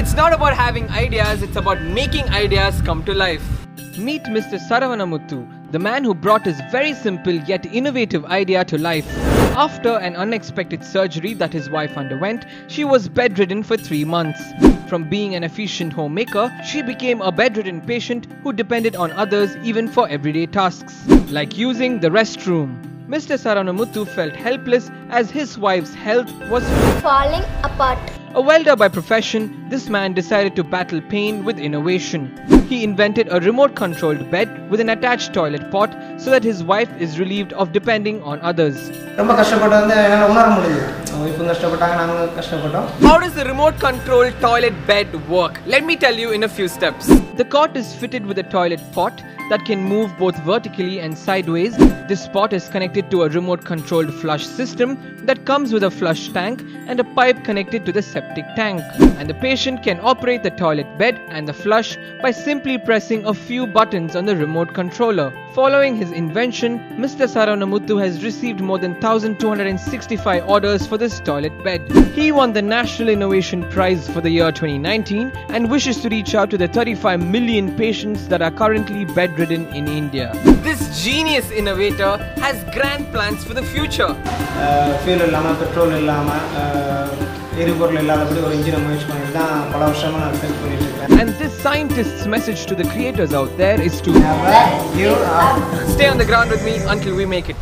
It's not about having ideas, it's about making ideas come to life. Meet Mr. Saravanamuthu, the man who brought his very simple yet innovative idea to life. After an unexpected surgery that his wife underwent, she was bedridden for three months. From being an efficient homemaker, she became a bedridden patient who depended on others even for everyday tasks, like using the restroom. Mr. Saravanamuthu felt helpless as his wife's health was falling apart. A welder by profession, this man decided to battle pain with innovation. He invented a remote controlled bed with an attached toilet pot so that his wife is relieved of depending on others. How does the remote controlled toilet bed work? Let me tell you in a few steps. The cot is fitted with a toilet pot that can move both vertically and sideways. This pot is connected to a remote controlled flush system that comes with a flush tank and a pipe connected to the septic tank. And the patient can operate the toilet bed and the flush by simply pressing a few buttons on the remote controller. Following his invention, Mr. Saravanamuthu has received more than 1265 orders for this toilet bed. He won the National Innovation Prize for the year 2019 and wishes to reach out to the 35 million patients that are currently bedridden in India. This genius innovator has grand plans for the future. Uh, எரிபொருள் இல்லாதபடி ஒரு இன்ஜினை முயற்சி பண்ணிட்டு தான் பல வருஷமாக நான் செல் பண்ணிட்டு இருக்கேன் And this scientist's message to the creators out there is to Never give up. stay on the ground with me until we make it.